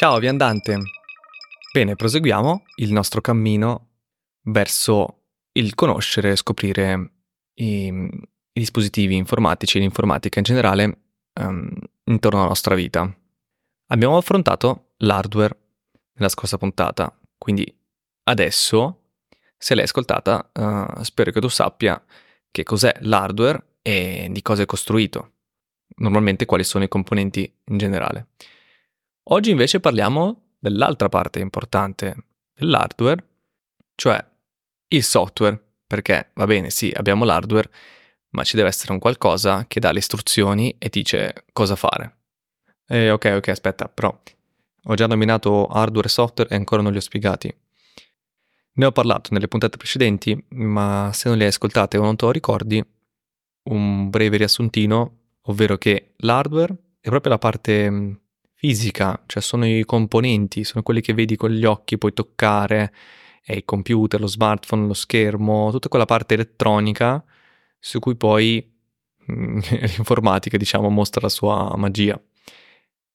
Ciao viandante! Bene, proseguiamo il nostro cammino verso il conoscere e scoprire i, i dispositivi informatici e l'informatica in generale um, intorno alla nostra vita. Abbiamo affrontato l'hardware nella scorsa puntata, quindi adesso, se l'hai ascoltata, uh, spero che tu sappia che cos'è l'hardware e di cosa è costruito, normalmente quali sono i componenti in generale. Oggi invece parliamo dell'altra parte importante dell'hardware, cioè il software, perché va bene, sì, abbiamo l'hardware, ma ci deve essere un qualcosa che dà le istruzioni e dice cosa fare. Eh, ok, ok, aspetta, però ho già nominato hardware e software e ancora non li ho spiegati. Ne ho parlato nelle puntate precedenti, ma se non le hai ascoltate o non te lo ricordi, un breve riassuntino, ovvero che l'hardware è proprio la parte fisica, cioè sono i componenti, sono quelli che vedi con gli occhi, puoi toccare, è il computer, lo smartphone, lo schermo, tutta quella parte elettronica su cui poi mm, l'informatica, diciamo, mostra la sua magia.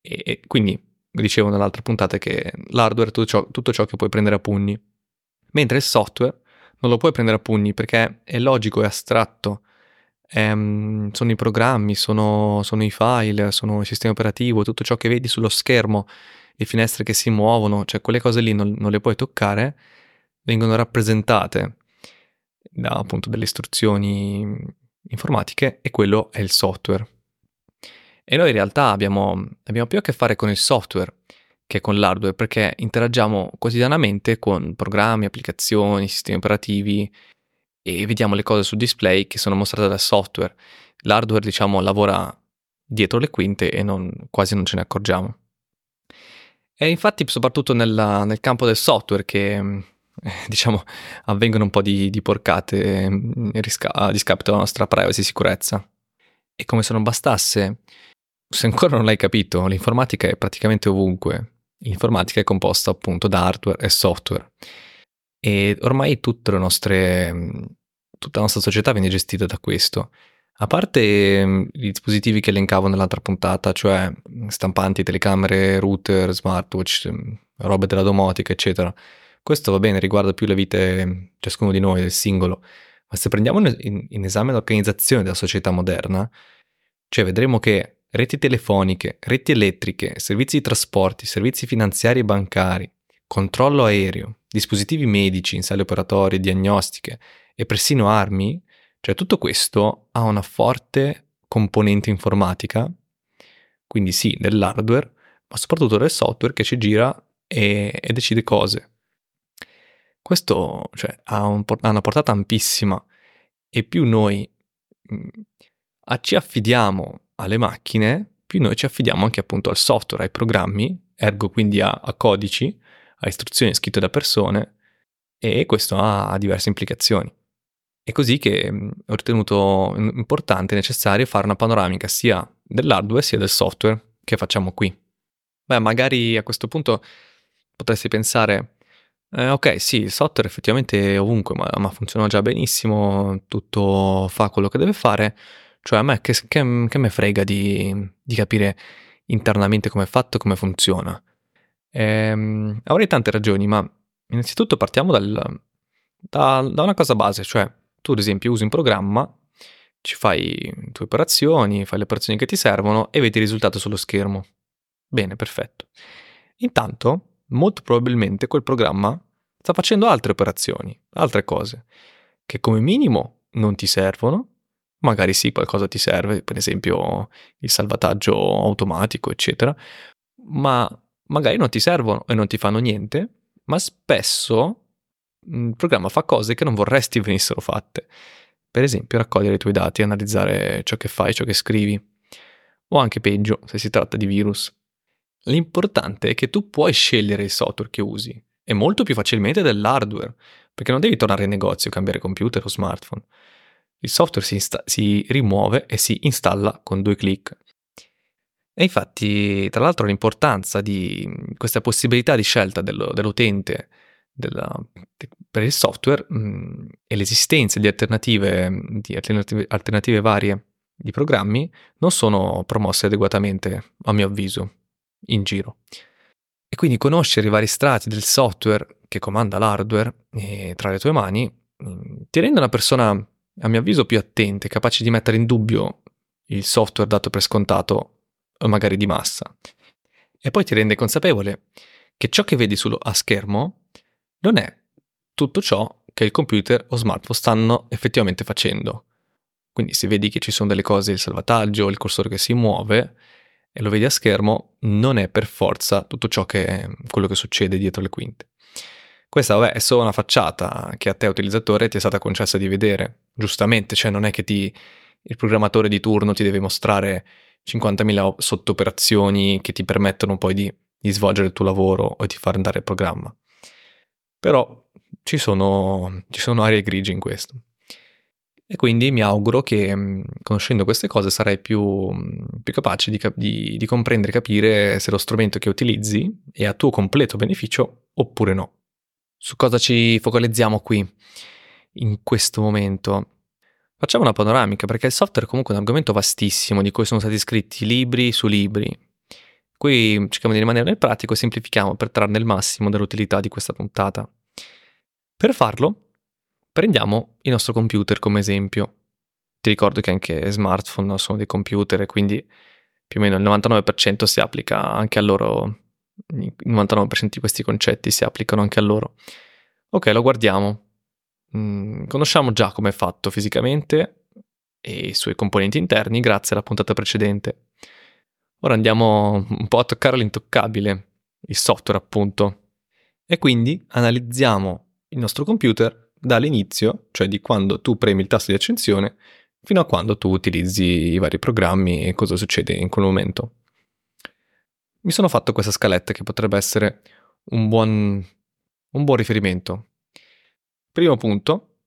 E quindi dicevo nell'altra puntata che l'hardware è tutto ciò, tutto ciò che puoi prendere a pugni, mentre il software non lo puoi prendere a pugni perché è logico, è astratto, ehm, sono i programmi, sono, sono, i file, sono il sistema operativo, tutto ciò che vedi sullo schermo, le finestre che si muovono, cioè quelle cose lì non, non le puoi toccare, vengono rappresentate da appunto delle istruzioni informatiche e quello è il software. E noi in realtà abbiamo, abbiamo più a che fare con il software che con l'hardware perché interagiamo quotidianamente con programmi, applicazioni, sistemi operativi e vediamo le cose sul display che sono mostrate dal software. L'hardware, diciamo, lavora dietro le quinte e non, quasi non ce ne accorgiamo. E infatti, soprattutto nella, nel campo del software, che diciamo avvengono un po' di, di porcate mm, a discapito della nostra privacy e sicurezza. E come se non bastasse, se ancora non l'hai capito, l'informatica è praticamente ovunque. L'informatica è composta appunto da hardware e software. E ormai tutte le nostre, tutta la nostra società viene gestita da questo. A parte mm, i dispositivi che elencavo nell'altra puntata, cioè stampanti, telecamere, router, smartwatch, mm, robe della domotica, eccetera. Questo va bene, riguarda più le vite ciascuno di noi, del singolo. Ma se prendiamo in, in esame l'organizzazione della società moderna, cioè vedremo che reti telefoniche, reti elettriche, servizi di trasporti, servizi finanziari e bancari, controllo aereo, dispositivi medici in sale operatorie, diagnostiche e persino armi, cioè tutto questo ha una forte componente informatica, quindi sì, dell'hardware, ma soprattutto del software che ci gira e, e decide cose. Questo cioè, ha, un, ha, una portata ampissima e più noi mh, mm, ci affidiamo alle macchine, più noi ci affidiamo anche appunto al software, ai programmi, ergo quindi a, a codici, a istruzioni scritte da persone e questo ha diverse implicazioni. È così che ho ritenuto importante e necessario fare una panoramica sia dell'hardware sia del software che facciamo qui. Beh, magari a questo punto potresti pensare, eh, ok, sì, il software effettivamente è ovunque, ma, ma, funziona già benissimo, tutto fa quello che deve fare, cioè a me che, che, che me frega di, di capire internamente come è fatto e come funziona. Ehm, avrei tante ragioni, ma innanzitutto partiamo dal, da, da, una cosa base, cioè tu ad esempio usi un programma, ci fai le tue operazioni, fai le operazioni che ti servono e vedi il risultato sullo schermo. Bene, perfetto. Intanto, molto probabilmente quel programma sta facendo altre operazioni, altre cose, che come minimo non ti servono, magari sì, qualcosa ti serve, per esempio il salvataggio automatico, eccetera, ma magari non ti servono e non ti fanno niente, ma spesso il programma fa cose che non vorresti venissero fatte. Per esempio raccogliere i tuoi dati, analizzare ciò che fai, ciò che scrivi. O anche peggio, se si tratta di virus. L'importante è che tu puoi scegliere il software che usi, e molto più facilmente dell'hardware, perché non devi tornare in negozio e cambiare computer o smartphone. Il software si, insta- si rimuove e si installa con due clic. E infatti, tra l'altro, l'importanza di questa possibilità di scelta dello, dell'utente della, per il software mh, e l'esistenza di alternative, di alternative, alternative varie di programmi non sono promosse adeguatamente, a mio avviso, in giro. E quindi conoscere i vari strati del software che comanda l'hardware eh, tra le tue mani mm, ti rende una persona, a mio avviso, più attenta capace di mettere in dubbio il software dato per scontato magari di massa. E poi ti rende consapevole che ciò che vedi sullo, a schermo non è tutto ciò che il computer o smartphone stanno effettivamente facendo. Quindi se vedi che ci sono delle cose, il salvataggio, il cursore che si muove e lo vedi a schermo, non è per forza tutto ciò che è quello che succede dietro le quinte. Questa vabbè, è solo una facciata che a te utilizzatore ti è stata concessa di vedere, giustamente, cioè non è che ti, il programmatore di turno ti deve mostrare 50.000 sottooperazioni che ti permettono poi di, di svolgere il tuo lavoro o di far andare il programma. Però ci sono, ci sono aree grigie in questo. E quindi mi auguro che mm, conoscendo queste cose sarai più, mm, più capace di, di, di comprendere e capire se lo strumento che utilizzi è a tuo completo beneficio oppure no. Su cosa ci focalizziamo qui in questo momento? Facciamo una panoramica perché il software è comunque un argomento vastissimo di cui sono stati scritti libri su libri. Qui cerchiamo di rimanere nel pratico e semplifichiamo per trarne il massimo dell'utilità di questa puntata. Per farlo, prendiamo il nostro computer come esempio. Ti ricordo che anche smartphone sono dei computer e quindi più o meno il 99% si applica anche a loro, il 99% di questi concetti si applicano anche a loro. Ok, lo guardiamo. Mm, conosciamo già come è fatto fisicamente e i suoi componenti interni grazie alla puntata precedente. Ora andiamo un po' a toccare l'intoccabile, il software appunto. E quindi analizziamo il nostro computer dall'inizio, cioè di quando tu premi il tasto di accensione, fino a quando tu utilizzi i vari programmi e cosa succede in quel momento. Mi sono fatto questa scaletta che potrebbe essere un buon, un buon riferimento. Primo punto,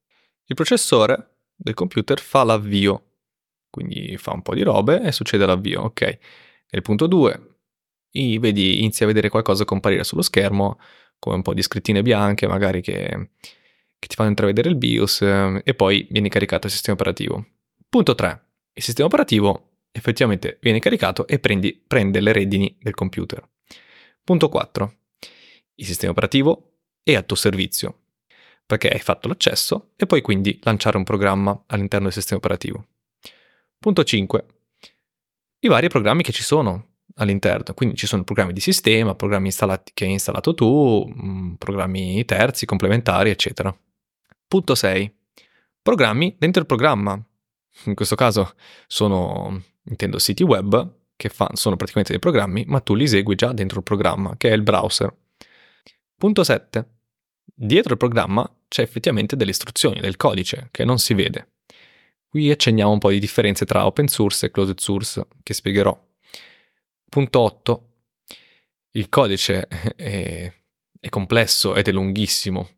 il processore del computer fa l'avvio, quindi fa un po' di robe e succede l'avvio, ok. Nel punto 2, vedi, inizi a vedere qualcosa comparire sullo schermo, come un po' di scrittine bianche, magari che, che ti fanno intravedere il BIOS, eh, e poi viene caricato il sistema operativo. Punto 3. Il sistema operativo effettivamente viene caricato e prendi, prende le redini del computer. Punto 4. Il sistema operativo è a tuo servizio, perché hai fatto l'accesso e puoi quindi lanciare un programma all'interno del sistema operativo. Punto 5. I vari programmi che ci sono, all'interno. Quindi ci sono programmi di sistema, programmi installati che hai installato tu, mm, programmi terzi, complementari, eccetera. Punto 6. Programmi dentro il programma. In questo caso sono, intendo, siti web che fa, sono praticamente dei programmi, ma tu li esegui già dentro il programma, che è il browser. Punto 7. Dietro il programma c'è effettivamente delle istruzioni, del codice, che non si vede. Qui accenniamo un po' di differenze tra open source e closed source, che spiegherò. Punto 8. Il codice è, è complesso ed è lunghissimo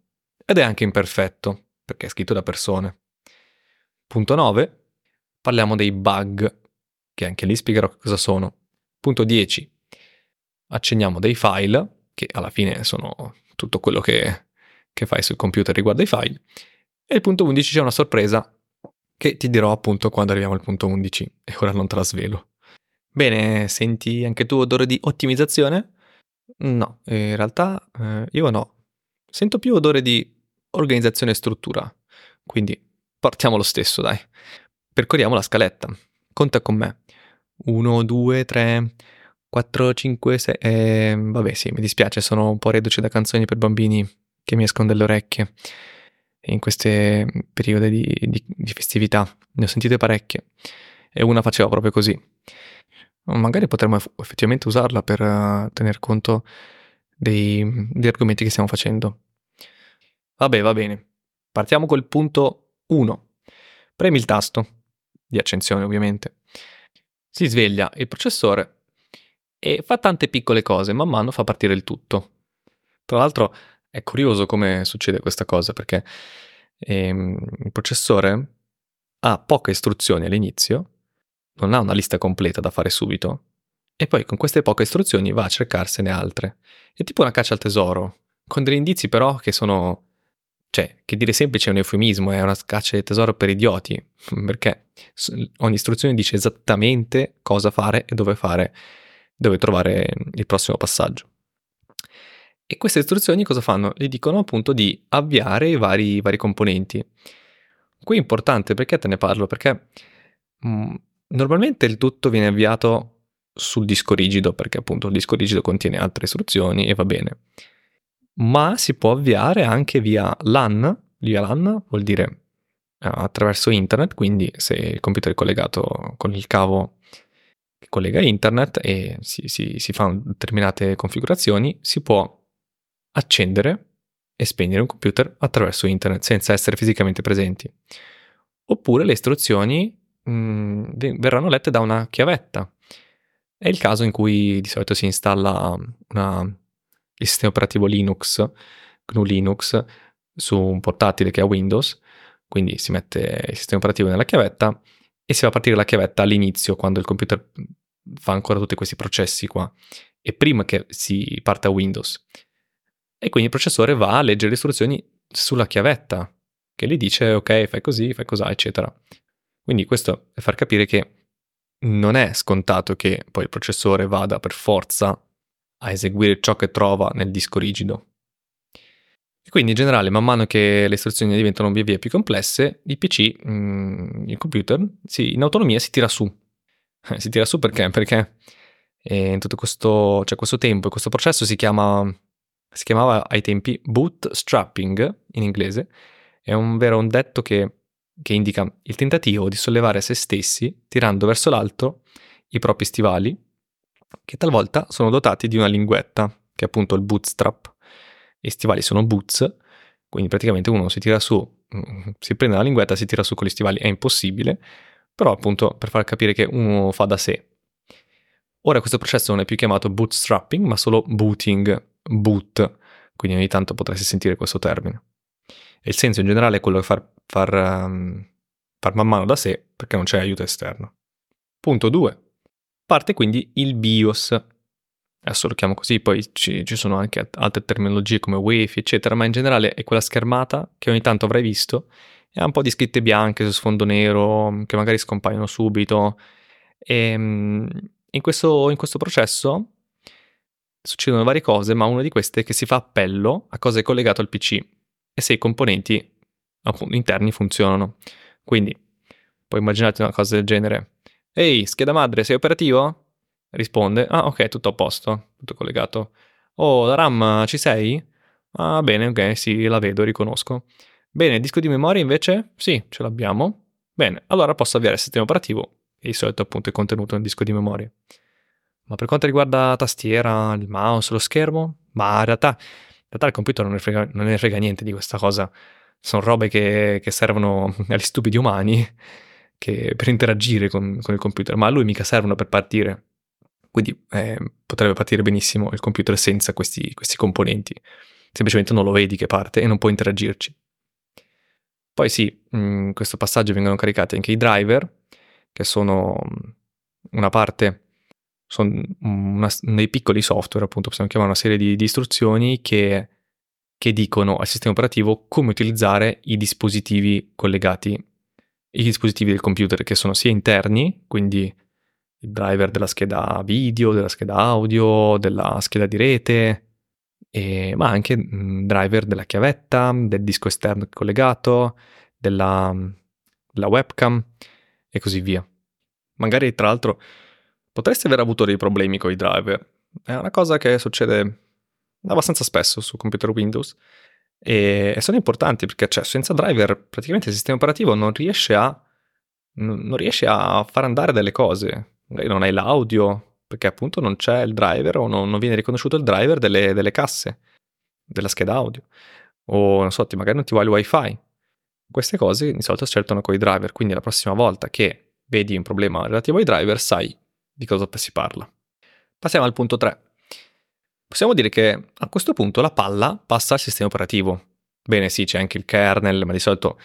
ed è anche imperfetto perché è scritto da persone. Punto 9. Parliamo dei bug, che anche lì spiegherò cosa sono. Punto 10. Accenniamo dei file, che alla fine sono tutto quello che, che fai sul computer riguardo ai file. E il punto 11 c'è una sorpresa che ti dirò appunto quando arriviamo al punto 11 e ora non te la svelo. Bene, senti anche tu odore di ottimizzazione? No, in realtà eh, io no. Sento più odore di organizzazione e struttura. Quindi partiamo lo stesso, dai. Percorriamo la scaletta. Conta con me. 1, 2, 3, 4, 5, 6. Eh, vabbè, sì, mi dispiace, sono un po' reduce da canzoni per bambini che mi escono dalle orecchie in questi periodi di, di, di festività. Ne ho sentite parecchie. E una faceva proprio così magari potremmo effettivamente usarla per uh, tener conto dei, degli argomenti che stiamo facendo. Vabbè, va bene. Partiamo col punto 1. Premi il tasto di accensione, ovviamente. Si sveglia il processore e fa tante piccole cose, man mano fa partire il tutto. Tra l'altro è curioso come succede questa cosa perché ehm, il processore ha poche istruzioni all'inizio non ha una lista completa da fare subito. E poi con queste poche istruzioni va a cercarsene altre. È tipo una caccia al tesoro, con degli indizi però che sono... Cioè, che dire semplice è un eufemismo, è una caccia al tesoro per idioti, perché ogni istruzione dice esattamente cosa fare e dove fare, dove trovare il prossimo passaggio. E queste istruzioni cosa fanno? Gli dicono appunto di avviare i vari, vari componenti. Qui è importante perché te ne parlo? Perché mh, mm, normalmente il tutto viene avviato sul disco rigido, perché appunto il disco rigido contiene altre istruzioni e va bene. Ma si può avviare anche via LAN. Via LAN vuol dire eh, attraverso internet, quindi se il computer è collegato con il cavo che collega internet e si, si, si fanno determinate configurazioni, si può accendere e spegnere un computer attraverso internet senza essere fisicamente presenti. Oppure le istruzioni mh, mm, verranno lette da una chiavetta. È il caso in cui di solito si installa una, il sistema operativo Linux, GNU Linux, su un portatile che ha Windows, quindi si mette il sistema operativo nella chiavetta e si va a partire la chiavetta all'inizio, quando il computer fa ancora tutti questi processi qua, e prima che si parta Windows. E quindi il processore va a leggere le istruzioni sulla chiavetta, che gli dice ok, fai così, fai cos'ha, eccetera. Quindi questo è far capire che non è scontato che poi il processore vada per forza a eseguire ciò che trova nel disco rigido. E quindi in generale, man mano che le istruzioni diventano via via più complesse, il PC, mm, il computer, si, in autonomia si tira su. si tira su perché? Perché eh, in tutto questo, cioè questo tempo e questo processo si chiama si chiamava ai tempi bootstrapping in inglese, è un vero un detto che, che indica il tentativo di sollevare se stessi tirando verso l'alto i propri stivali, che talvolta sono dotati di una linguetta, che è appunto il bootstrap. I stivali sono boots, quindi praticamente uno si tira su, si prende la linguetta, si tira su con gli stivali, è impossibile, però appunto per far capire che uno fa da sé. Ora questo processo non è più chiamato bootstrapping, ma solo booting, boot, quindi ogni tanto potresti sentire questo termine. E il senso in generale è quello di far, far, um, far man mano da sé perché non c'è aiuto esterno. Punto 2. Parte quindi il BIOS. Adesso lo chiamo così, poi ci, ci sono anche altre terminologie come WiFi, eccetera, ma in generale è quella schermata che ogni tanto avrai visto e ha un po' di scritte bianche su sfondo nero che magari scompaiono subito. E ehm, in questo, in questo processo succedono varie cose, ma una di queste è che si fa appello a cose collegate al PC e se i componenti appunto, interni funzionano. Quindi puoi immaginarti una cosa del genere. Ehi, scheda madre, sei operativo? Risponde, ah ok, tutto a posto, tutto collegato. Oh, la RAM ci sei? Ah bene, ok, sì, la vedo, riconosco. Bene, disco di memoria invece? Sì, ce l'abbiamo. Bene, allora posso avviare il sistema operativo e di solito appunto è contenuto nel disco di memoria. Ma per quanto riguarda la tastiera, il mouse, lo schermo, ma in realtà, in realtà il computer non ne, frega, non ne frega niente di questa cosa. Sono robe che, che servono agli stupidi umani che, per interagire con, con, il computer, ma a lui mica servono per partire. Quindi eh, potrebbe partire benissimo il computer senza questi, questi componenti. Semplicemente non lo vedi che parte e non puoi interagirci. Poi sì, in questo passaggio vengono caricati anche i driver, che sono una parte sono una, dei piccoli software, appunto, possiamo chiamare una serie di, di istruzioni che, che, dicono al sistema operativo come utilizzare i dispositivi collegati, i dispositivi del computer che sono sia interni, quindi il driver della scheda video, della scheda audio, della scheda di rete, e, ma anche mh, driver della chiavetta, del disco esterno collegato, della, della webcam e così via. Magari tra l'altro potresti aver avuto dei problemi con i driver. È una cosa che succede abbastanza spesso su computer Windows e, sono importanti perché cioè, senza driver praticamente il sistema operativo non riesce a, non riesce a far andare delle cose. Non hai l'audio perché appunto non c'è il driver o non, non viene riconosciuto il driver delle, delle, casse, della scheda audio. O non so, magari non ti va il wifi. Queste cose di solito accertano con i driver, quindi la prossima volta che vedi un problema relativo ai driver sai di cosa si parla. Passiamo al punto 3. Possiamo dire che a questo punto la palla passa al sistema operativo. Bene, sì, c'è anche il kernel, ma di solito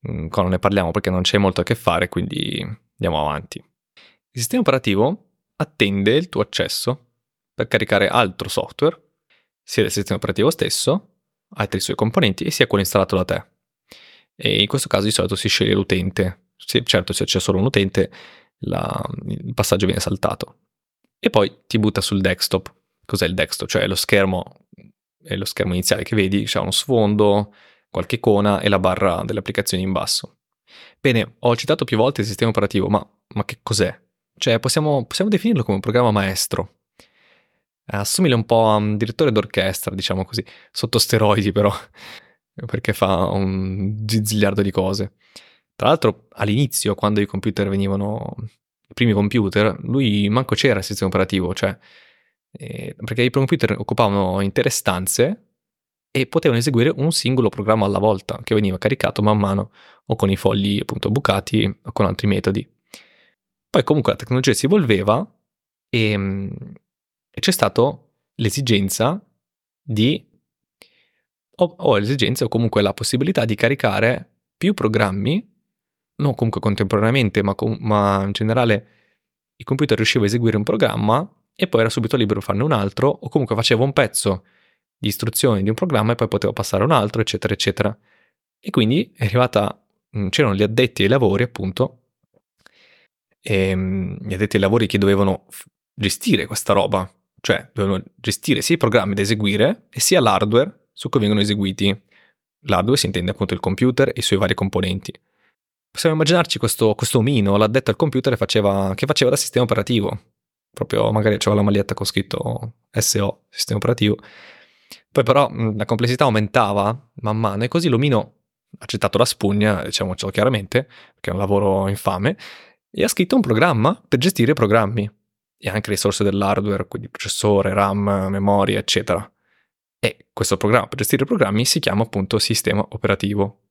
mh, mm, non ne parliamo perché non c'è molto a che fare, quindi andiamo avanti. Il sistema operativo attende il tuo accesso per caricare altro software, sia del sistema operativo stesso, altri suoi componenti, e sia quello installato da te. E in questo caso di solito si sceglie l'utente. Sì, certo, se c'è solo un utente, la, il passaggio viene saltato. E poi ti butta sul desktop. Cos'è il desktop? Cioè lo schermo è lo schermo iniziale che vedi, c'è uno sfondo, qualche icona e la barra delle applicazioni in basso. Bene, ho citato più volte il sistema operativo, ma, ma che cos'è? Cioè, possiamo, possiamo, definirlo come un programma maestro. Assomiglia un po' a un direttore d'orchestra, diciamo così, sotto steroidi però, perché fa un zizziliardo di cose. Tra l'altro, all'inizio, quando i computer venivano, i primi computer, lui manco c'era il sistema operativo, cioè, eh, perché i computer occupavano intere stanze e potevano eseguire un singolo programma alla volta, che veniva caricato man mano o con i fogli appunto bucati o con altri metodi. Poi comunque la tecnologia si evolveva e, mm, e c'è stata l'esigenza di o, o l'esigenza o comunque la possibilità di caricare più programmi, non comunque contemporaneamente, ma, com- ma in generale il computer riusciva a eseguire un programma e poi era subito libero di farne un altro, o comunque faceva un pezzo di istruzioni di un programma e poi poteva passare a un altro, eccetera, eccetera. E quindi è arrivata, mm, c'erano gli addetti ai lavori, appunto, e, ehm, gli addetti ai lavori che dovevano gestire questa roba, cioè dovevano gestire sia i programmi da eseguire e sia l'hardware su cui vengono eseguiti. L'hardware si intende appunto il computer e i suoi vari componenti. Possiamo immaginarci questo, questo omino, l'addetto al computer faceva, che faceva da sistema operativo. Proprio magari c'era la maglietta con scritto SO, sistema operativo. Poi però la complessità aumentava man mano e così l'omino ha accettato la spugna, diciamocelo chiaramente, perché è un lavoro infame, e ha scritto un programma per gestire i programmi e anche risorse dell'hardware, quindi processore, RAM, memoria, eccetera. E questo programma per gestire i programmi si chiama appunto sistema operativo,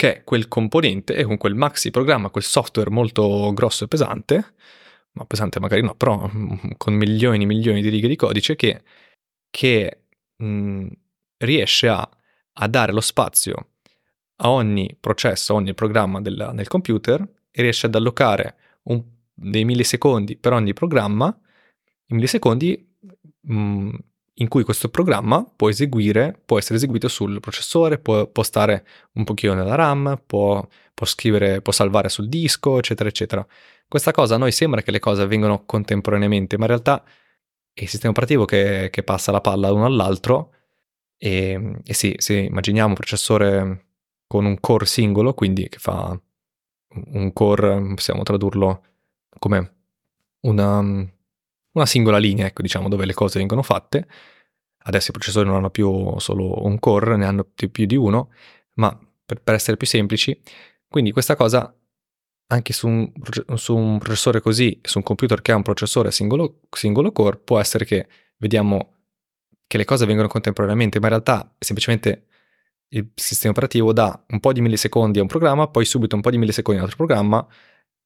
che è quel componente e con quel maxi programma, quel software molto grosso e pesante, ma pesante magari no, però con milioni e milioni di righe di codice che, che mh, riesce a, a, dare lo spazio a ogni processo, a ogni programma del, nel computer e riesce ad allocare un, dei millisecondi per ogni programma, i millisecondi mh, in cui questo programma può eseguire, può essere eseguito sul processore, può, può stare un pochino nella RAM, può, può, scrivere, può salvare sul disco, eccetera, eccetera. Questa cosa a noi sembra che le cose avvengano contemporaneamente, ma in realtà è il sistema operativo che, che passa la palla l'uno all'altro e, e sì, se immaginiamo un processore con un core singolo, quindi che fa un core, possiamo tradurlo come una, una singola linea, ecco, diciamo, dove le cose vengono fatte. Adesso i processori non hanno più solo un core, ne hanno più di uno, ma per, per essere più semplici, quindi questa cosa anche su un, su un, processore così, su un computer che ha un processore singolo, singolo core, può essere che vediamo che le cose vengono contemporaneamente, ma in realtà semplicemente il sistema operativo dà un po' di millisecondi a un programma, poi subito un po' di millisecondi a un altro programma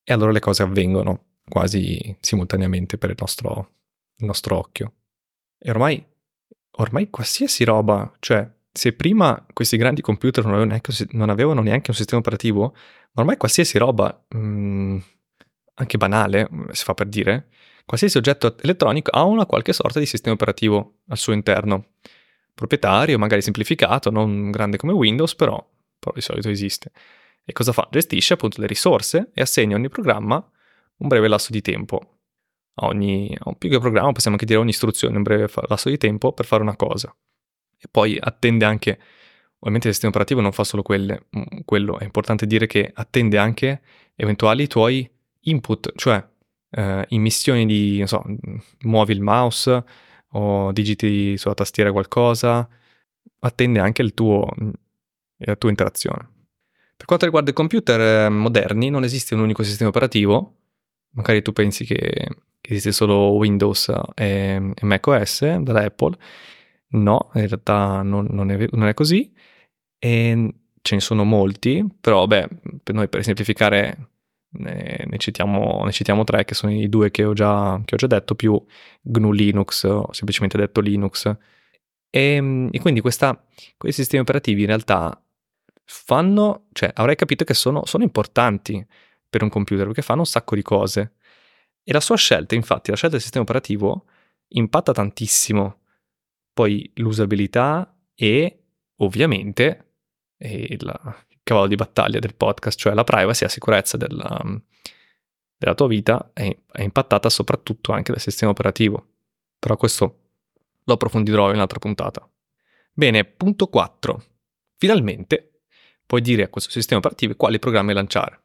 e allora le cose avvengono quasi simultaneamente per il nostro, il nostro occhio. E ormai, ormai qualsiasi roba, cioè se prima questi grandi computer non avevano neanche, non avevano neanche un sistema operativo, ormai qualsiasi roba, mh, mm, anche banale, si fa per dire, qualsiasi oggetto elettronico ha una qualche sorta di sistema operativo al suo interno proprietario, magari semplificato, non grande come Windows, però, però di solito esiste. E cosa fa? Gestisce appunto le risorse e assegna ogni programma un breve lasso di tempo. A ogni, più che programma possiamo anche dire ogni istruzione, un breve lasso di tempo per fare una cosa. E poi attende anche, ovviamente il sistema operativo non fa solo quelle, mm, quello, è importante dire che attende anche eventuali tuoi input, cioè eh, immissioni di, non so, muovi il mouse, o digiti sulla tastiera qualcosa, attende anche il tuo, la tua interazione. Per quanto riguarda i computer eh, moderni, non esiste un unico sistema operativo. Magari tu pensi che esiste solo Windows e, e macOS dalla Apple. No, in realtà non, non, è, non, è, così. E ce ne sono molti, però beh, per noi per semplificare ne, ne, citiamo, ne, citiamo, tre che sono i due che ho già, che ho già detto, più GNU Linux, o semplicemente detto Linux. E, e quindi questa, questi sistemi operativi in realtà fanno, cioè avrei capito che sono, sono importanti per un computer perché fanno un sacco di cose. E la sua scelta, infatti, la scelta del sistema operativo impatta tantissimo poi l'usabilità e ovviamente il, cavallo di battaglia del podcast, cioè la privacy e la sicurezza della, della tua vita è, è, impattata soprattutto anche dal sistema operativo. Però questo lo approfondirò in un'altra puntata. Bene, punto 4. Finalmente puoi dire a questo sistema operativo quali programmi lanciare.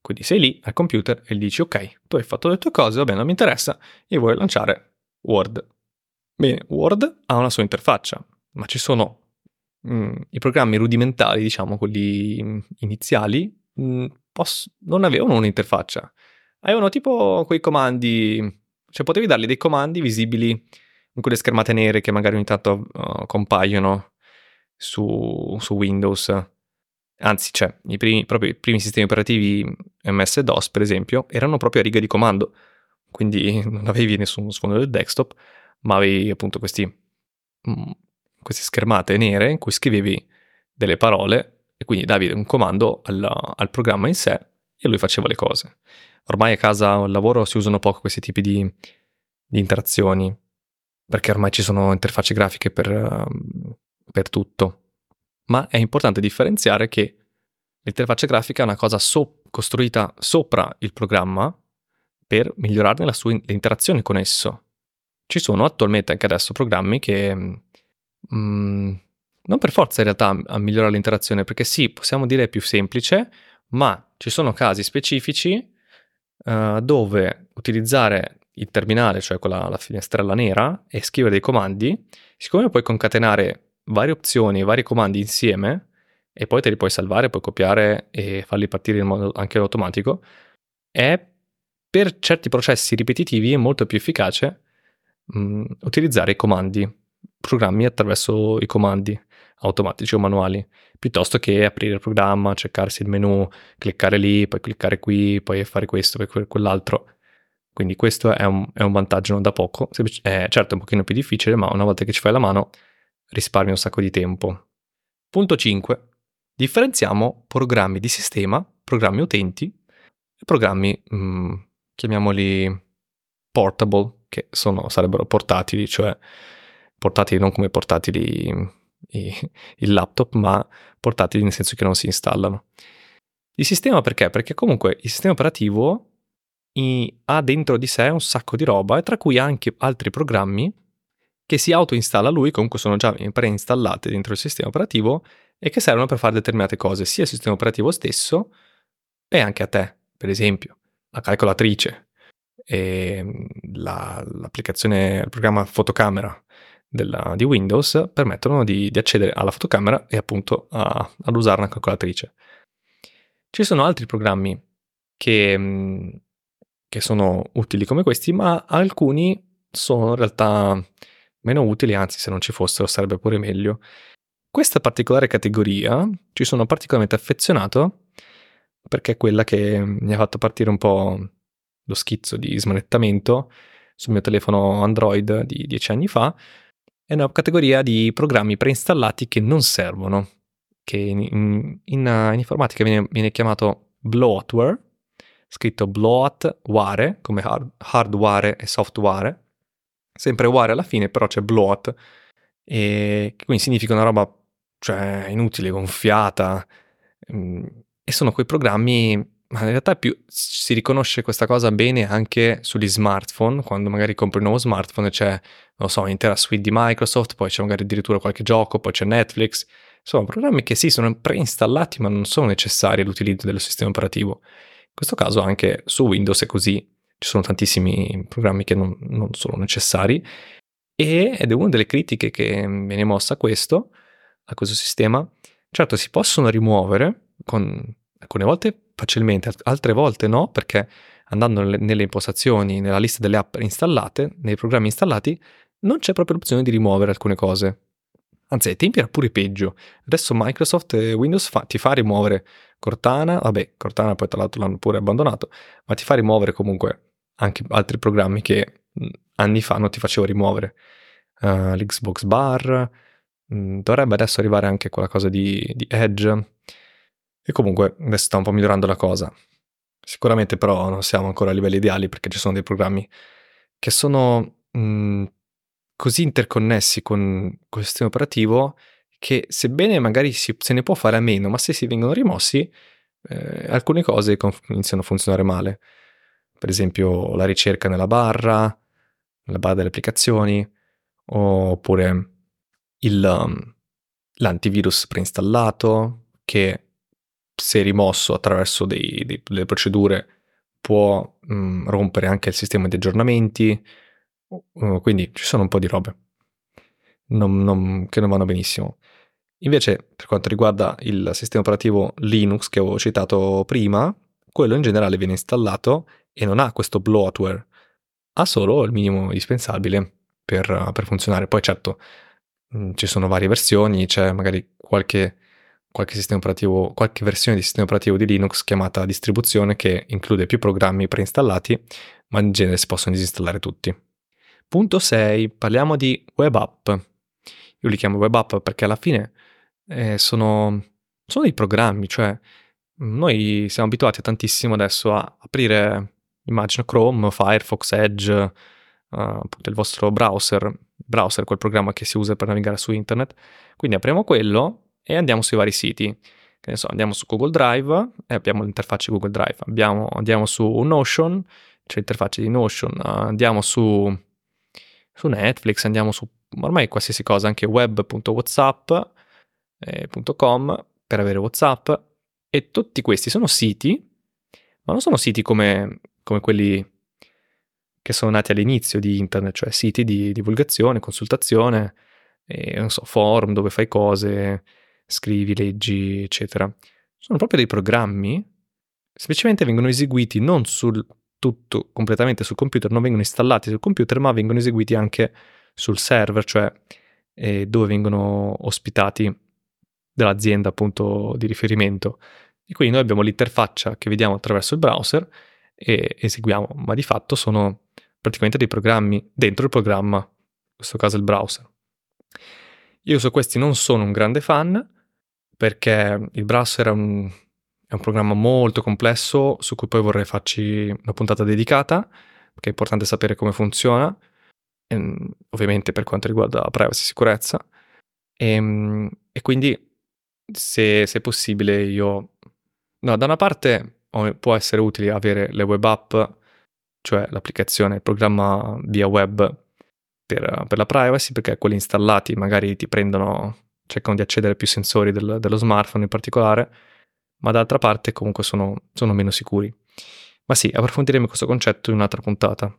Quindi sei lì al computer e gli dici ok, tu hai fatto le tue cose, va bene, non mi interessa, io voglio lanciare Word. Bene, Word ha una sua interfaccia, ma ci sono mm, i programmi rudimentali, diciamo quelli mm, iniziali, mm, poss- non avevano un'interfaccia. Avevano tipo quei comandi, cioè potevi dargli dei comandi visibili in quelle schermate nere che magari ogni tanto uh, compaiono su, su Windows anzi cioè i primi, proprio i primi sistemi operativi MS-DOS per esempio erano proprio a riga di comando, quindi non avevi nessun sfondo del desktop, ma avevi appunto questi, mm, queste schermate nere in cui scrivevi delle parole e quindi davi un comando al, al programma in sé e lui faceva le cose. Ormai a casa o al lavoro si usano poco questi tipi di, di interazioni, perché ormai ci sono interfacce grafiche per, per tutto ma è importante differenziare che l'interfaccia grafica è una cosa so- costruita sopra il programma per migliorarne la sua in- interazione con esso. Ci sono attualmente anche adesso programmi che mm, mm non per forza in realtà a migliorare l'interazione, perché sì, possiamo dire è più semplice, ma ci sono casi specifici uh, dove utilizzare il terminale, cioè quella la finestrella nera, e scrivere dei comandi, siccome puoi concatenare varie opzioni, vari comandi insieme e poi te li puoi salvare, puoi copiare e farli partire in modo anche automatico, è per certi processi ripetitivi molto più efficace mh, mm, utilizzare i comandi, programmi attraverso i comandi automatici o manuali, piuttosto che aprire il programma, cercarsi il menu, cliccare lì, poi cliccare qui, poi fare questo, poi quell'altro. Quindi questo è un, è un vantaggio non da poco, è certo è un pochino più difficile, ma una volta che ci fai la mano risparmia un sacco di tempo. Punto 5. Differenziamo programmi di sistema, programmi utenti e programmi, mm, chiamiamoli portable, che sono, sarebbero portatili, cioè portatili non come portatili i, il laptop, ma portatili nel senso che non si installano. Il sistema perché? Perché comunque il sistema operativo ha dentro di sé un sacco di roba e tra cui anche altri programmi che si autoinstalla lui, comunque sono già preinstallate dentro il sistema operativo e che servono per fare determinate cose, sia al sistema operativo stesso e anche a te, per esempio, la calcolatrice, e la, l'applicazione, il programma fotocamera della, di Windows permettono di, di, accedere alla fotocamera e appunto a, ad usare una calcolatrice. Ci sono altri programmi che, che sono utili come questi, ma alcuni sono in realtà meno utili, anzi se non ci fossero sarebbe pure meglio. Questa particolare categoria ci sono particolarmente affezionato perché è quella che mi ha fatto partire un po' lo schizzo di smanettamento sul mio telefono Android di dieci anni fa. È una categoria di programmi preinstallati che non servono, che in, in, in informatica viene, viene, chiamato bloatware, scritto bloatware come hard, hardware e software, sempre ware alla fine, però c'è bloat, e quindi significa una roba cioè, inutile, gonfiata, mm, e sono quei programmi, ma in realtà più, si riconosce questa cosa bene anche sugli smartphone, quando magari compri un nuovo smartphone e c'è, non so, un'intera suite di Microsoft, poi c'è magari addirittura qualche gioco, poi c'è Netflix, sono programmi che sì, sono preinstallati, ma non sono necessari all'utilizzo del sistema operativo. In questo caso anche su Windows è così ci sono tantissimi programmi che non, non sono necessari e, ed è una delle critiche che viene mossa a questo, a questo sistema. Certo, si possono rimuovere con, alcune volte facilmente, altre volte no, perché andando nelle, nelle impostazioni, nella lista delle app installate, nei programmi installati, non c'è proprio l'opzione di rimuovere alcune cose. Anzi, ai tempi era pure peggio. Adesso Microsoft Windows fa, ti fa rimuovere Cortana, vabbè, Cortana poi tra l'altro l'hanno pure abbandonato, ma ti fa rimuovere comunque anche altri programmi che anni fa non ti facevo rimuovere. Uh, L'Xbox Bar, mh, dovrebbe adesso arrivare anche quella cosa di, di Edge. E comunque adesso sta un po' migliorando la cosa. Sicuramente però non siamo ancora a livelli ideali perché ci sono dei programmi che sono mh, così interconnessi con, con, il sistema operativo che sebbene magari si, se ne può fare a meno, ma se si vengono rimossi, eh, alcune cose iniziano a funzionare male per esempio la ricerca nella barra, nella barra delle applicazioni, oppure il, um, l'antivirus preinstallato che se rimosso attraverso dei, dei, delle procedure può mh, mm, rompere anche il sistema di aggiornamenti, uh, quindi ci sono un po' di robe non, non, che non vanno benissimo. Invece, per quanto riguarda il sistema operativo Linux che avevo citato prima, quello in generale viene installato e non ha questo bloatware, ha solo il minimo indispensabile per, per funzionare. Poi certo mm, ci sono varie versioni, c'è magari qualche, qualche, qualche versione di sistema operativo di Linux chiamata distribuzione che include più programmi preinstallati, ma in genere si possono disinstallare tutti. Punto 6, parliamo di web app. Io li chiamo web app perché alla fine eh, sono, sono dei programmi, cioè noi siamo abituati tantissimo adesso a aprire, immagino, Chrome, Firefox, Edge, uh, appunto il vostro browser, browser, quel programma che si usa per navigare su internet. Quindi apriamo quello e andiamo sui vari siti. So, andiamo su Google Drive e abbiamo l'interfaccia Google Drive. Abbiamo, andiamo su Notion, c'è l'interfaccia di Notion. Andiamo su, su Netflix, andiamo su ormai qualsiasi cosa, anche web.whatsapp.com eh, per avere WhatsApp. E tutti questi sono siti, ma non sono siti come, come quelli che sono nati all'inizio di internet, cioè siti di divulgazione, consultazione, e, so, forum dove fai cose, scrivi, leggi, eccetera. Sono proprio dei programmi, semplicemente vengono eseguiti non sul tutto completamente sul computer, non vengono installati sul computer, ma vengono eseguiti anche sul server, cioè eh, dove vengono ospitati dell'azienda appunto di riferimento. E quindi noi abbiamo l'interfaccia che vediamo attraverso il browser e eseguiamo, ma di fatto sono praticamente dei programmi dentro il programma, in questo caso il browser. Io su questi non sono un grande fan perché il browser è un, è un programma molto complesso su cui poi vorrei farci una puntata dedicata, perché è importante sapere come funziona ehm, ovviamente per quanto riguarda privacy e sicurezza. E, ehm, e quindi, se, se, possibile, io... No, da una parte può essere utile avere le web app, cioè l'applicazione, il programma via web per, per la privacy, perché quelli installati magari ti prendono, cercano di accedere a più sensori del, dello smartphone in particolare, ma d'altra parte comunque sono, sono meno sicuri. Ma sì, approfondiremo questo concetto in un'altra puntata.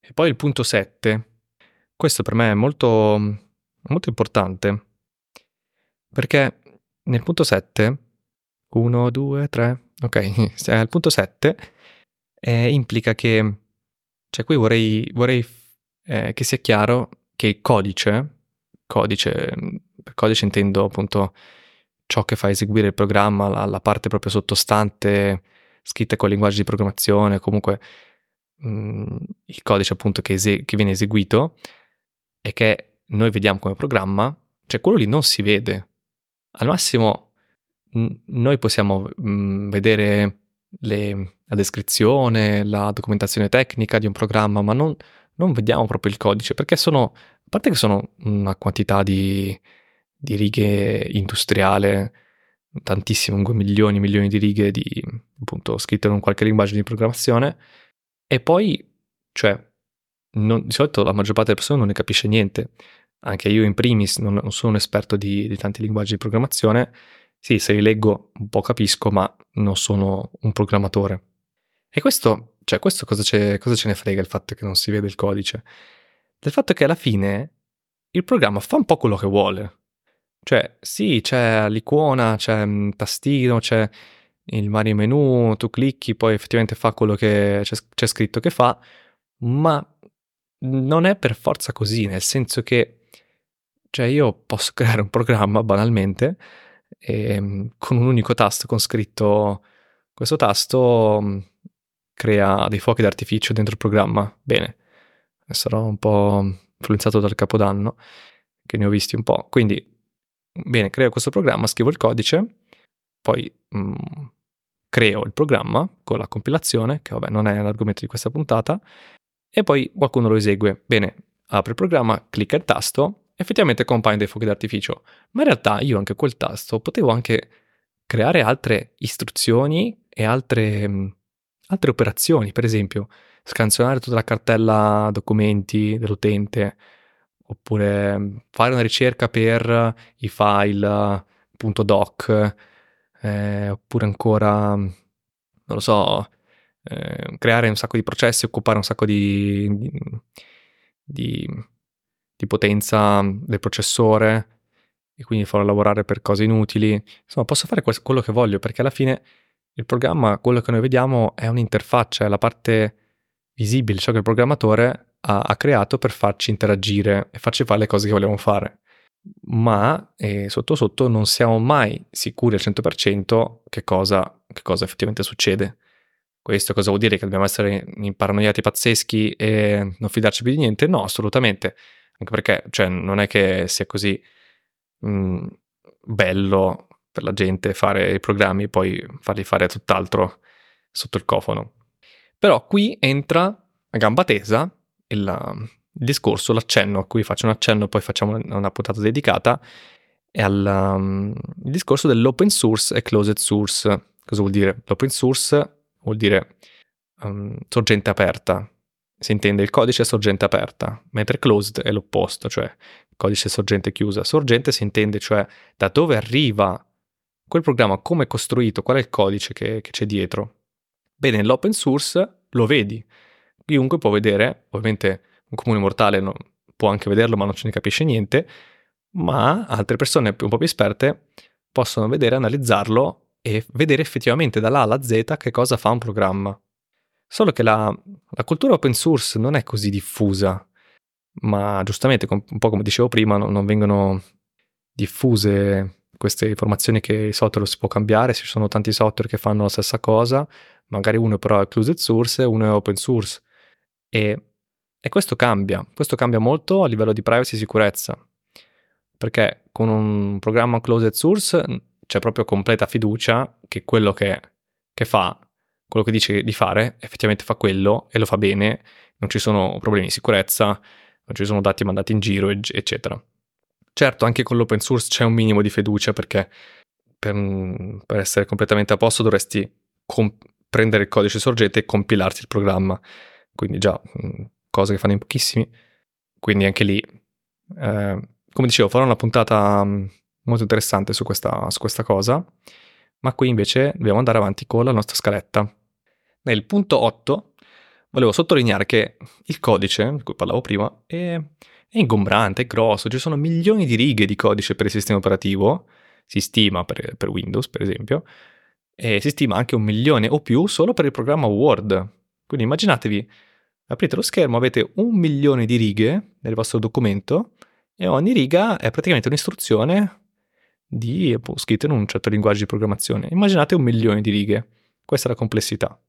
E poi il punto 7, questo per me è molto, molto importante perché nel punto 7, 1, 2, 3, ok, al punto 7 eh, implica che, cioè qui vorrei, vorrei eh, che sia chiaro che il codice, codice, per codice intendo appunto ciò che fa eseguire il programma, la, la parte proprio sottostante, scritta con linguaggi di programmazione, comunque mh, mm, il codice appunto che, ese- che viene eseguito, è che noi vediamo come programma, cioè quello lì non si vede. Al massimo noi possiamo mh, vedere le, la descrizione, la documentazione tecnica di un programma, ma non, non, vediamo proprio il codice, perché sono, a parte che sono una quantità di, di righe industriale, tantissime, milioni e milioni di righe di, appunto, scritte in qualche linguaggio di programmazione, e poi, cioè, non, di solito la maggior parte delle persone non ne capisce niente. Anche io in primis non, non sono un esperto di, di, tanti linguaggi di programmazione. Sì, se li leggo un po' capisco, ma non sono un programmatore. E questo, cioè, questo cosa, cosa ce ne frega il fatto che non si vede il codice? Del fatto che alla fine il programma fa un po' quello che vuole. Cioè, sì, c'è l'icona, c'è un tastino, c'è il vario menu, tu clicchi, poi effettivamente fa quello che c'è, c'è scritto che fa, ma non è per forza così, nel senso che cioè io posso creare un programma banalmente e, ehm, con un unico tasto con scritto questo tasto mm, crea dei fuochi d'artificio dentro il programma. Bene, sarò un po' influenzato dal capodanno, che ne ho visti un po'. Quindi, bene, creo questo programma, scrivo il codice, poi mh, mm, creo il programma con la compilazione, che vabbè non è l'argomento di questa puntata, e poi qualcuno lo esegue. Bene, apre il programma, clicca il tasto, effettivamente compaiono dei fuochi d'artificio, ma in realtà io anche quel tasto potevo anche creare altre istruzioni e altre, mm, altre operazioni, per esempio scansionare tutta la cartella documenti dell'utente oppure fare una ricerca per i file .doc, eh, oppure ancora, non lo so, eh, creare un sacco di processi, occupare un sacco di, di, di potenza del processore e quindi farlo lavorare per cose inutili. Insomma, posso fare quello che voglio perché alla fine il programma, quello che noi vediamo è un'interfaccia, è la parte visibile, ciò che il programmatore ha, ha creato per farci interagire e farci fare le cose che vogliamo fare. Ma eh, sotto sotto non siamo mai sicuri al 100% che cosa, che cosa effettivamente succede. Questo cosa vuol dire? Che dobbiamo essere imparanoiati pazzeschi e non fidarci più di niente? No, assolutamente. Anche perché cioè, non è che sia così mh, mm, bello per la gente fare i programmi e poi farli fare tutt'altro sotto il cofano. Però qui entra a gamba tesa il, il discorso, l'accenno, a cui faccio un accenno, poi facciamo una puntata dedicata, è al um, discorso dell'open source e closed source. Cosa vuol dire? L'open source vuol dire um, sorgente aperta, si intende il codice sorgente aperta, mentre closed è l'opposto, cioè codice sorgente chiusa. Sorgente si intende cioè da dove arriva quel programma, come è costruito, qual è il codice che, che c'è dietro. Bene, nell'open source lo vedi, chiunque può vedere, ovviamente un comune mortale no, può anche vederlo ma non ce ne capisce niente, ma altre persone un po' più esperte possono vedere, analizzarlo e vedere effettivamente dall'A alla Z che cosa fa un programma. Solo che la, la cultura open source non è così diffusa, ma giustamente, un po' come dicevo prima, non, non vengono diffuse queste informazioni che il software si può cambiare, ci sono tanti software che fanno la stessa cosa, magari uno però è closed source e uno è open source. E, e questo cambia, questo cambia molto a livello di privacy e sicurezza, perché con un programma closed source c'è proprio completa fiducia che quello che, che fa, quello che dice di fare, effettivamente fa quello e lo fa bene, non ci sono problemi di sicurezza, non ci sono dati mandati in giro, eccetera. Certo, anche con l'open source c'è un minimo di fiducia perché per, per essere completamente a posto dovresti comp- prendere il codice sorgente e compilarti il programma. Quindi già, cose che fanno in pochissimi. Quindi anche lì, eh, come dicevo, farò una puntata molto interessante su questa, su questa cosa, ma qui invece dobbiamo andare avanti con la nostra scaletta. Nel punto 8 volevo sottolineare che il codice, di cui parlavo prima, è, è ingombrante, è grosso, ci sono milioni di righe di codice per il sistema operativo, si stima per, per Windows per esempio, e si stima anche un milione o più solo per il programma Word. Quindi immaginatevi, aprite lo schermo, avete un milione di righe nel vostro documento e ogni riga è praticamente un'istruzione di, boh, scritto in un certo linguaggio di programmazione. Immaginate un milione di righe. Questa è la complessità.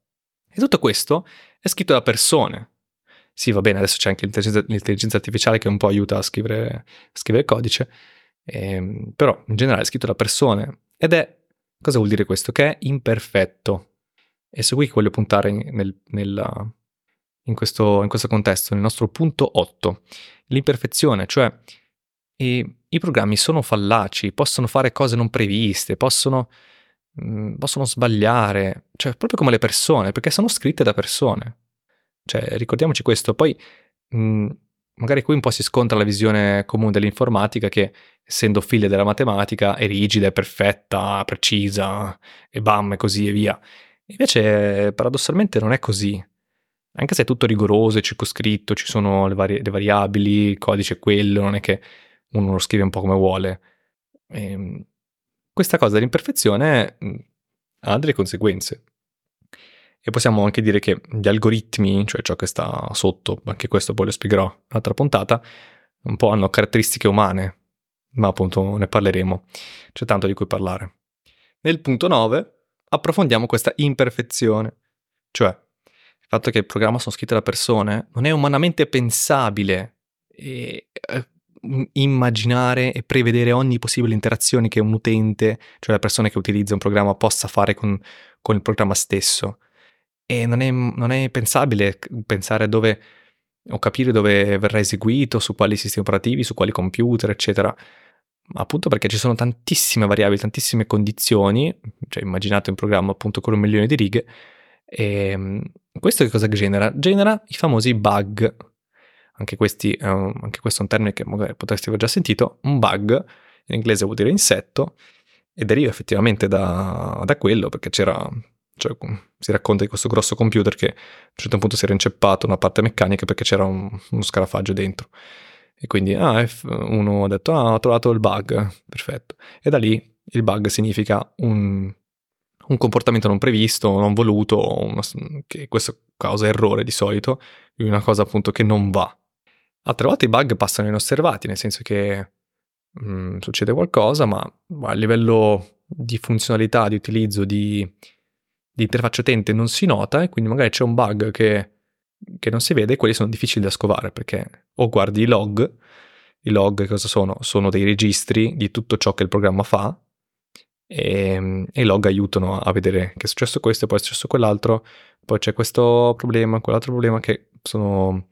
E tutto questo è scritto da persone. Sì, va bene, adesso c'è anche l'intelligenza, l'intelligenza artificiale che un po' aiuta a scrivere, a scrivere codice, ehm, però in generale è scritto da persone. Ed è, cosa vuol dire questo? Che è imperfetto. E su che voglio puntare nel, nel, in, questo, in questo contesto, nel nostro punto 8. L'imperfezione, cioè i programmi sono fallaci, possono fare cose non previste, possono, possono sbagliare, cioè proprio come le persone, perché sono scritte da persone. Cioè, ricordiamoci questo. Poi, mm, magari qui un po' si scontra la visione comune dell'informatica che, essendo figlia della matematica, è rigida, è perfetta, precisa, e bam, e così e via. Invece, paradossalmente, non è così. Anche se è tutto rigoroso e circoscritto, ci sono le, vari- le variabili, il codice è quello, non è che uno lo scrive un po' come vuole. E ehm, questa cosa dell'imperfezione mm, ha delle conseguenze. E possiamo anche dire che gli algoritmi, cioè ciò che sta sotto, anche questo poi lo spiegherò in un'altra puntata, un po' hanno caratteristiche umane, ma appunto ne parleremo, c'è tanto di cui parlare. Nel punto 9 approfondiamo questa imperfezione, cioè il fatto che il programma sono scritte da persone non è umanamente pensabile e, eh, immaginare e prevedere ogni possibile interazione che un utente, cioè la persona che utilizza un programma, possa fare con, con il programma stesso. E non è, non è pensabile pensare dove o capire dove verrà eseguito, su quali sistemi operativi, su quali computer, eccetera. Appunto perché ci sono tantissime variabili, tantissime condizioni, cioè immaginate un programma appunto con un milione di righe, e ehm, questo che cosa genera? Genera i famosi bug, anche, questi, um, anche questo è un termine che magari potresti aver già sentito, un bug, in inglese vuol dire insetto, e deriva effettivamente da, da quello, perché c'era, cioè, si racconta di questo grosso computer che a un certo punto si era inceppato una parte meccanica perché c'era un, uno scarafaggio dentro. E quindi ah, uno ha detto, ah, ho trovato il bug, perfetto. E da lì il bug significa un, un comportamento non previsto, non voluto, una, che questo causa errore di solito, una cosa appunto che non va. Altre volte i bug passano inosservati, nel senso che mh, mm, succede qualcosa, ma a livello di funzionalità, di utilizzo, di, di interfaccia utente non si nota e quindi magari c'è un bug che, che non si vede e quelli sono difficili da scovare perché o guardi i log, i log cosa sono? Sono dei registri di tutto ciò che il programma fa e, e i log aiutano a vedere che è successo questo, poi è successo quell'altro, poi c'è questo problema, quell'altro problema che sono,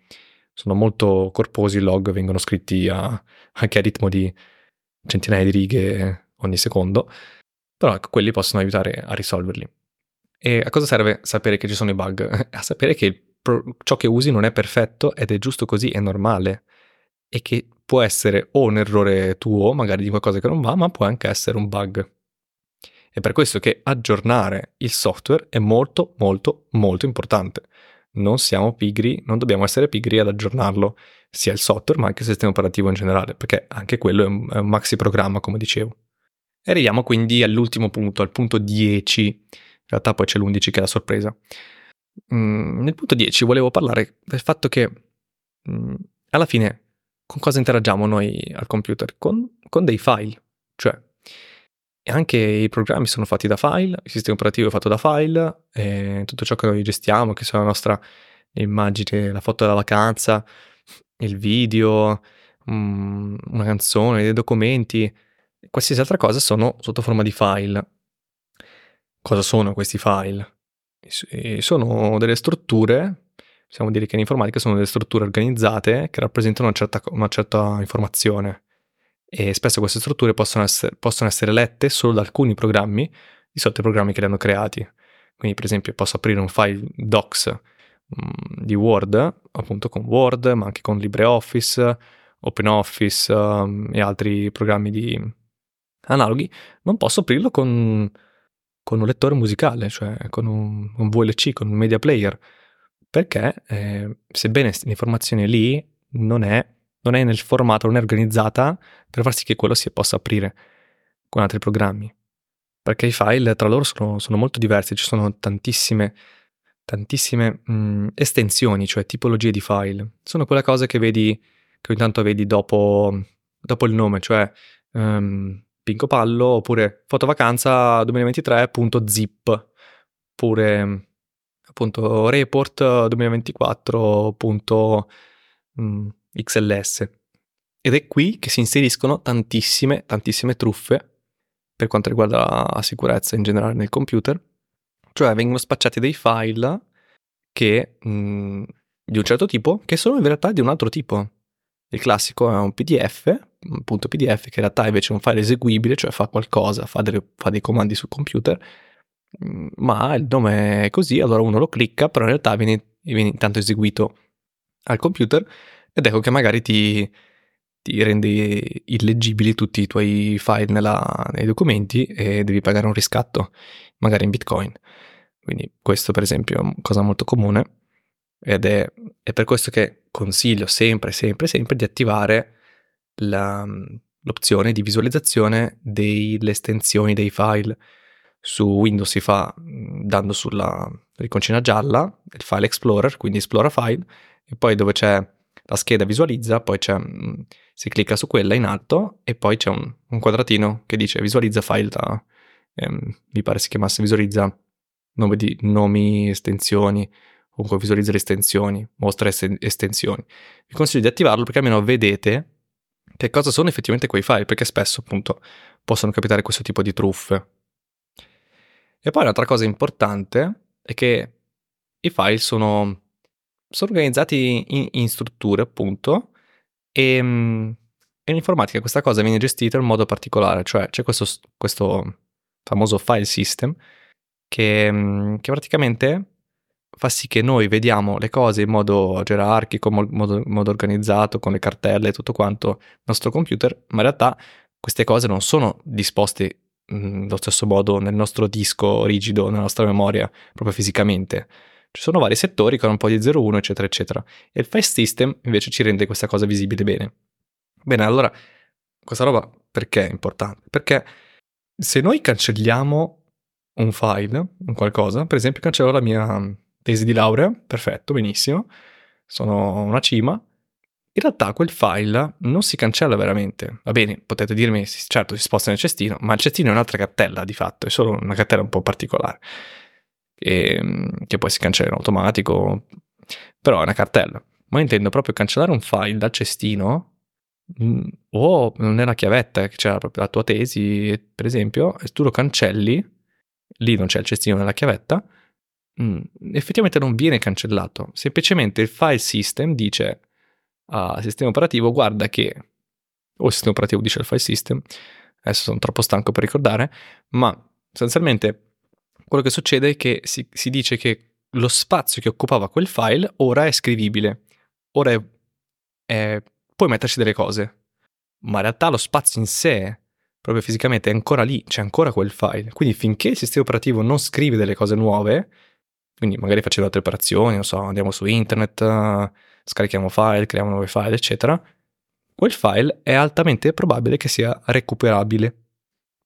sono molto corposi, i log vengono scritti a, anche a ritmo di centinaia di righe ogni secondo, però ecco, quelli possono aiutare a risolverli. E a cosa serve sapere che ci sono i bug? a sapere che ciò che usi non è perfetto ed è giusto così, è normale e che può essere o un errore tuo, magari di qualcosa che non va, ma può anche essere un bug. È per questo che aggiornare il software è molto, molto, molto importante. Non siamo pigri, non dobbiamo essere pigri ad aggiornarlo, sia il software ma anche il sistema operativo in generale, perché anche quello è un, è un maxi programma, come dicevo. E arriviamo quindi all'ultimo punto, al punto 10. In realtà poi c'è l'11 che è la sorpresa. Mm, nel punto 10 volevo parlare del fatto che mm, alla fine con cosa interagiamo noi al computer? Con, con dei file, cioè anche i programmi sono fatti da file, il sistema operativo è fatto da file, tutto ciò che noi gestiamo, che sia la nostra immagine, la foto della vacanza, il video, um, una canzone, dei documenti, qualsiasi altra cosa sono sotto forma di file. Cosa sono questi file? Sono delle strutture, possiamo dire che in informatica sono delle strutture organizzate che rappresentano una certa, una certa informazione e spesso queste strutture possono essere, possono essere lette solo da alcuni programmi di sotto i programmi che le hanno creati. Quindi per esempio posso aprire un file docs um, di Word, appunto con Word, ma anche con LibreOffice, OpenOffice um, e altri programmi di analoghi, non posso aprirlo con, con un lettore musicale, cioè con un, un, VLC, con un media player, perché eh, sebbene l'informazione lì non è non è nel formato, non è organizzata per far sì che quello si possa aprire con altri programmi. Perché i file tra loro sono, sono molto diversi, ci sono tantissime, tantissime mh, mm, estensioni, cioè tipologie di file. Sono quelle cose che vedi, che ogni tanto vedi dopo, dopo il nome, cioè um, Pinco Pallo oppure fotovacanza 2023.zip oppure appunto report 2024. XLS. Ed è qui che si inseriscono tantissime, tantissime truffe per quanto riguarda la sicurezza in generale nel computer. Cioè vengono spacciati dei file che, mh, mm, di un certo tipo che sono in realtà di un altro tipo. Il classico è un PDF, un punto PDF che in realtà invece è un file eseguibile, cioè fa qualcosa, fa, delle, fa dei comandi sul computer, mm, ma il nome è così, allora uno lo clicca, però in realtà viene, viene intanto eseguito al computer ed ecco che magari ti, ti rende illeggibili tutti i tuoi file nella, nei documenti e devi pagare un riscatto, magari in Bitcoin. Quindi questo per esempio è una cosa molto comune ed è, è per questo che consiglio sempre, sempre, sempre di attivare la, l'opzione di visualizzazione delle estensioni dei file. Su Windows si fa dando sulla riconcina gialla il file explorer, quindi esplora file, e poi dove c'è la scheda visualizza, poi c'è, si clicca su quella in alto e poi c'è un, un quadratino che dice visualizza file da, ehm, mi pare si chiamasse visualizza nome di, nomi, estensioni, comunque visualizza le estensioni, mostra est- estensioni. Vi consiglio di attivarlo perché almeno vedete che cosa sono effettivamente quei file, perché spesso appunto possono capitare questo tipo di truffe. E poi un'altra cosa importante è che i file sono sono organizzati in, in strutture, appunto, e, mm, e, in informatica questa cosa viene gestita in modo particolare, cioè c'è questo, questo famoso file system che, mm, che praticamente fa sì che noi vediamo le cose in modo gerarchico, in modo, modo organizzato, con le cartelle e tutto quanto nel nostro computer, ma in realtà queste cose non sono disposte nello stesso modo nel nostro disco rigido, nella nostra memoria, proprio fisicamente. Ci sono vari settori con un po' di 0,1, eccetera, eccetera. E il file system invece ci rende questa cosa visibile bene. Bene, allora, questa roba perché è importante? Perché se noi cancelliamo un file, un qualcosa, per esempio cancello la mia tesi di laurea, perfetto, benissimo, sono una cima, in realtà quel file non si cancella veramente. Va bene, potete dirmi, certo si sposta nel cestino, ma il cestino è un'altra cartella di fatto, è solo una cartella un po' particolare, che, che poi si cancella in automatico, però è una cartella. Ma intendo proprio cancellare un file dal cestino mm, o nella chiavetta che c'era proprio la tua tesi, per esempio, e tu lo cancelli, lì non c'è il cestino nella chiavetta, mm, effettivamente non viene cancellato, semplicemente il file system dice al sistema operativo guarda che, o il sistema operativo dice il file system, adesso sono troppo stanco per ricordare, ma sostanzialmente quello che succede è che si, si dice che lo spazio che occupava quel file ora è scrivibile, ora è, è, puoi metterci delle cose, ma in realtà lo spazio in sé, proprio fisicamente, è ancora lì, c'è ancora quel file. Quindi finché il sistema operativo non scrive delle cose nuove, quindi magari facendo altre operazioni, non so, andiamo su internet, scarichiamo file, creiamo nuovi file, eccetera, quel file è altamente probabile che sia recuperabile,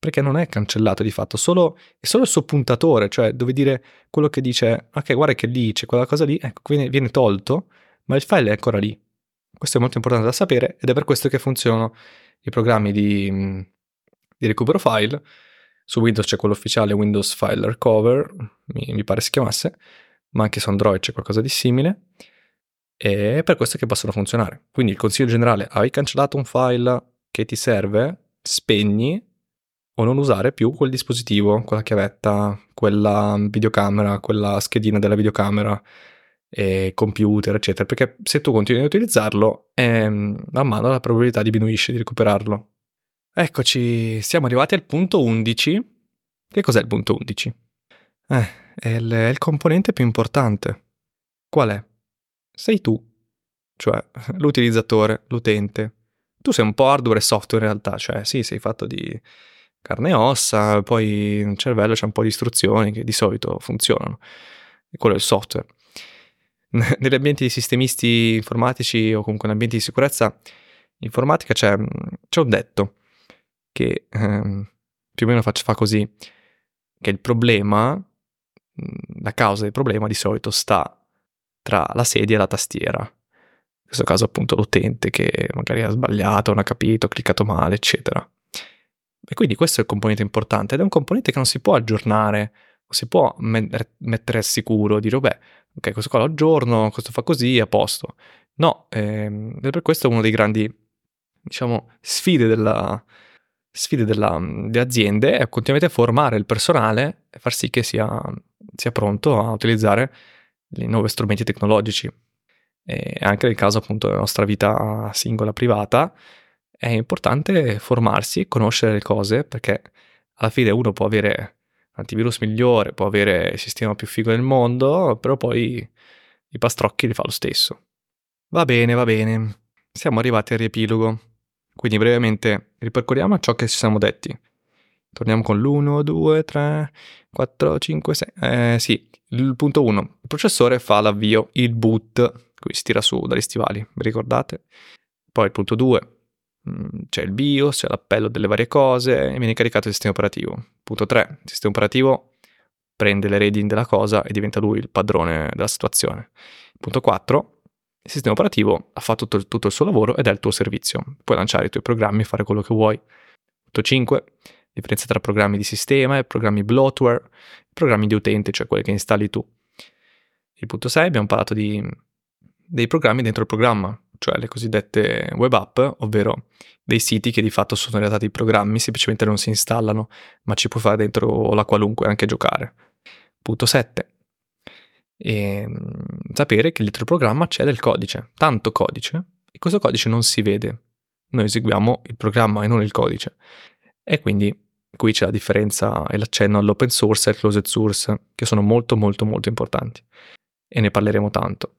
perché non è cancellato di fatto, solo, è solo il suo puntatore, cioè dove dire quello che dice, ok, guarda che lì c'è quella cosa lì, ecco, viene, viene tolto, ma il file è ancora lì. Questo è molto importante da sapere ed è per questo che funzionano i programmi di, di recupero file. Su Windows c'è quello ufficiale Windows File Recover, mi, mi pare si chiamasse, ma anche su Android c'è qualcosa di simile e è per questo che possono funzionare. Quindi il consiglio generale, hai cancellato un file che ti serve, spegni o non usare più quel dispositivo, quella chiavetta, quella videocamera, quella schedina della videocamera, computer, eccetera, perché se tu continui a utilizzarlo, eh, man mano la probabilità diminuisce di recuperarlo. Eccoci, siamo arrivati al punto 11. Che cos'è il punto 11? Eh, è il, è il componente più importante. Qual è? sei tu, cioè l'utilizzatore, l'utente. Tu sei un po' hardware e software in realtà, cioè sì, sei fatto di carne e ossa, poi nel cervello c'è un po' di istruzioni che di solito funzionano. E quello è il software. Negli ambienti di sistemisti informatici o comunque in ambienti di sicurezza informatica c'è, c'è un detto che ehm, più o meno fa, fa così, che il problema, la causa del problema di solito sta tra la sedia e la tastiera. In questo caso appunto l'utente che magari ha sbagliato, non ha capito, ha cliccato male, eccetera. E quindi questo è il componente importante ed è un componente che non si può aggiornare, non si può mettere al sicuro, dire, beh, ok, questo qua lo aggiorno, questo fa così, a posto. No, ehm, per questo è uno dei grandi, diciamo, sfide della, sfide della, delle aziende è continuamente formare il personale e far sì che sia, sia pronto a utilizzare i nuovi strumenti tecnologici. E anche nel caso appunto della nostra vita singola privata è importante formarsi, conoscere le cose perché alla fine uno può avere l'antivirus migliore, può avere il sistema più figo del mondo, però poi i pastrocchi li fa lo stesso. Va bene, va bene. Siamo arrivati al riepilogo. Quindi brevemente ripercorriamo ciò che ci siamo detti. Torniamo con l'1, 2, 3, 4, 5, 6. Eh sì, il punto 1. Il processore fa l'avvio, il boot, qui si tira su dagli stivali, vi ricordate? Poi il punto 2. Mm, c'è il BIOS, c'è l'appello delle varie cose e viene caricato il sistema operativo. Punto 3. Il sistema operativo prende le redini della cosa e diventa lui il padrone della situazione. Punto 4. Il sistema operativo ha fatto tutto, tutto il suo lavoro ed è il tuo servizio. Puoi lanciare i tuoi programmi e fare quello che vuoi. Punto 5 differenza tra programmi di sistema e programmi bloatware, programmi di utente, cioè quelli che installi tu. Il punto 6 abbiamo parlato di, dei programmi dentro il programma, cioè le cosiddette web app, ovvero dei siti che di fatto sono in realtà dei programmi, semplicemente non si installano, ma ci puoi fare dentro la qualunque, anche giocare. Punto 7. E ehm, sapere che dentro il programma c'è del codice, tanto codice, e questo codice non si vede. Noi eseguiamo il programma e non il codice. E quindi qui c'è la differenza e l'accenno all'open source e al closed source, che sono molto molto molto importanti. e ne parleremo tanto.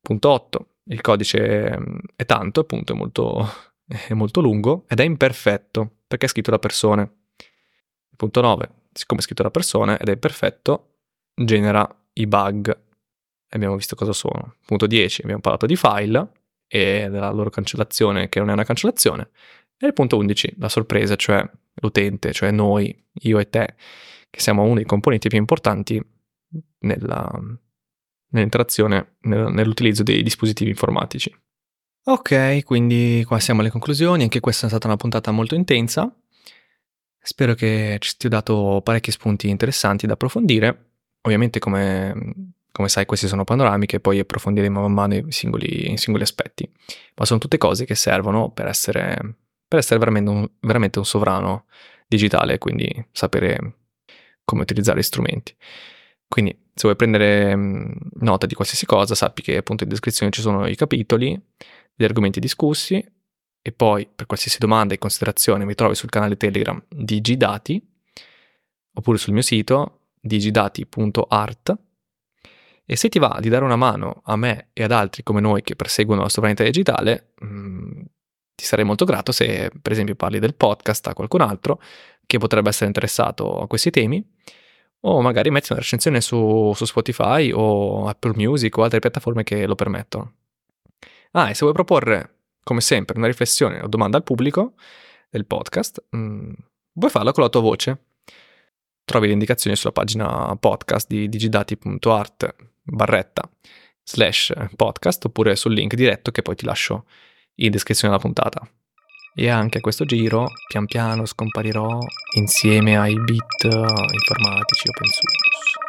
Punto 8. Il codice mm, è tanto, appunto, è molto, è molto lungo ed è imperfetto perché è scritto da persone. Punto 9. Siccome è scritto da persone ed è imperfetto, genera i bug. Abbiamo visto cosa sono. Punto 10. Abbiamo parlato di file e della loro cancellazione, che non è una cancellazione. E il punto 11, la sorpresa, cioè l'utente, cioè noi, io e te, che siamo uno dei componenti più importanti nella, nell'interazione, nell'utilizzo dei dispositivi informatici. Ok, quindi qua siamo alle conclusioni, anche questa è stata una puntata molto intensa. Spero che ci ti ho dato parecchi spunti interessanti da approfondire. Ovviamente, come, come sai, queste sono panoramiche, poi approfondiremo man mano i singoli, i singoli aspetti. Ma sono tutte cose che servono per essere, per essere veramente, un, veramente un sovrano digitale, quindi sapere come utilizzare gli strumenti. Quindi se vuoi prendere mm, nota di qualsiasi cosa, sappi che appunto in descrizione ci sono i capitoli, gli argomenti discussi e poi per qualsiasi domanda e considerazione mi trovi sul canale Telegram Digidati oppure sul mio sito digidati.art e se ti va di dare una mano a me e ad altri come noi che perseguono la sovranità digitale, mh, mm, ti sarei molto grato se per esempio parli del podcast a qualcun altro che potrebbe essere interessato a questi temi o magari metti una recensione su, su Spotify o Apple Music o altre piattaforme che lo permettono. Ah, e se vuoi proporre, come sempre, una riflessione o domanda al pubblico del podcast, mh, mm, puoi farla con la tua voce. Trovi le indicazioni sulla pagina podcast di digidati.art barretta slash podcast oppure sul link diretto che poi ti lascio in descrizione della puntata. E anche a questo giro, pian piano scomparirò insieme ai beat informatici open source.